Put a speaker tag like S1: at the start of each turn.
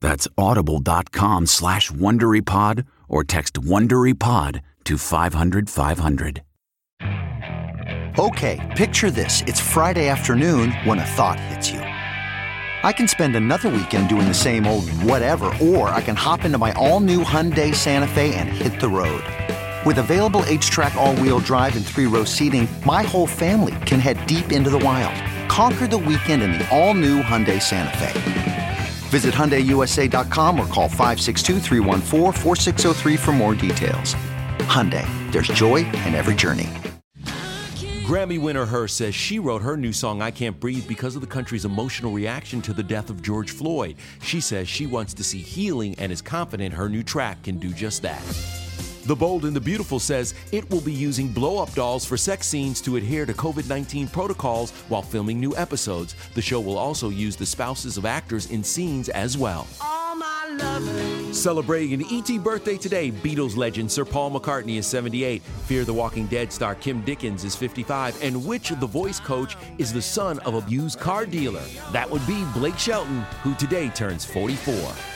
S1: That's audible.com slash WonderyPod or text WonderyPod to 500 500.
S2: Okay, picture this. It's Friday afternoon when a thought hits you. I can spend another weekend doing the same old whatever, or I can hop into my all-new Hyundai Santa Fe and hit the road. With available H-Track all-wheel drive and three-row seating, my whole family can head deep into the wild. Conquer the weekend in the all-new Hyundai Santa Fe. Visit HyundaiUSA.com or call 562 for more details. Hyundai, there's joy in every journey.
S3: Grammy winner H.E.R. says she wrote her new song I Can't Breathe because of the country's emotional reaction to the death of George Floyd. She says she wants to see healing and is confident her new track can do just that. The Bold and the Beautiful says it will be using blow up dolls for sex scenes to adhere to COVID 19 protocols while filming new episodes. The show will also use the spouses of actors in scenes as well. Celebrating an ET birthday today, Beatles legend Sir Paul McCartney is 78, Fear the Walking Dead star Kim Dickens is 55, and which the voice coach is the son of a used car dealer? That would be Blake Shelton, who today turns 44.